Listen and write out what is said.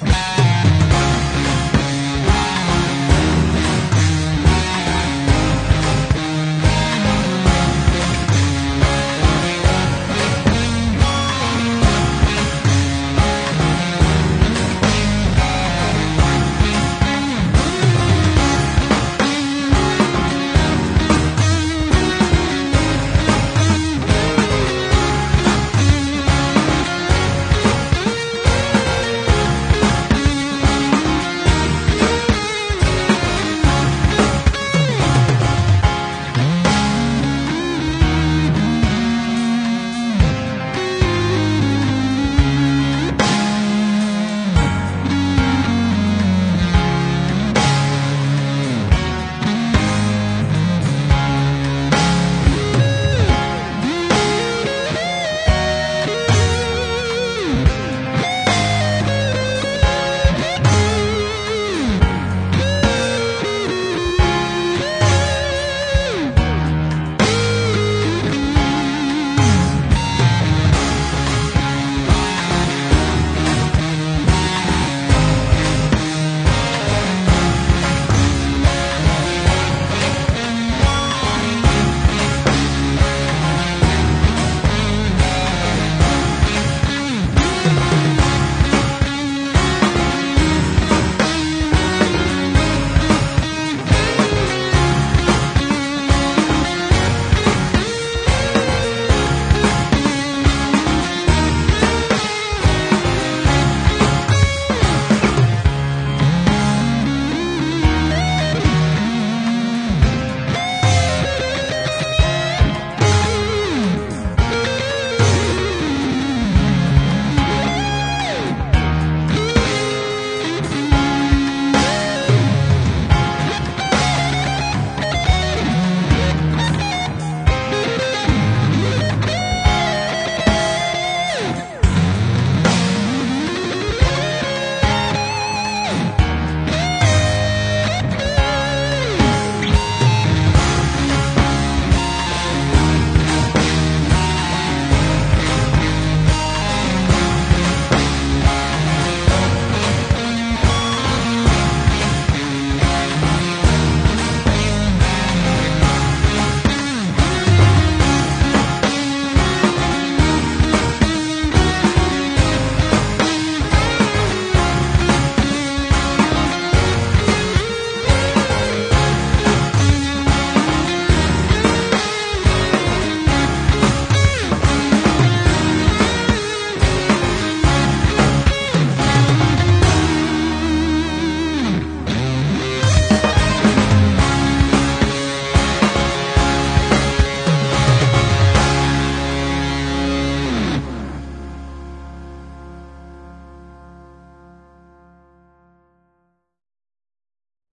Bye.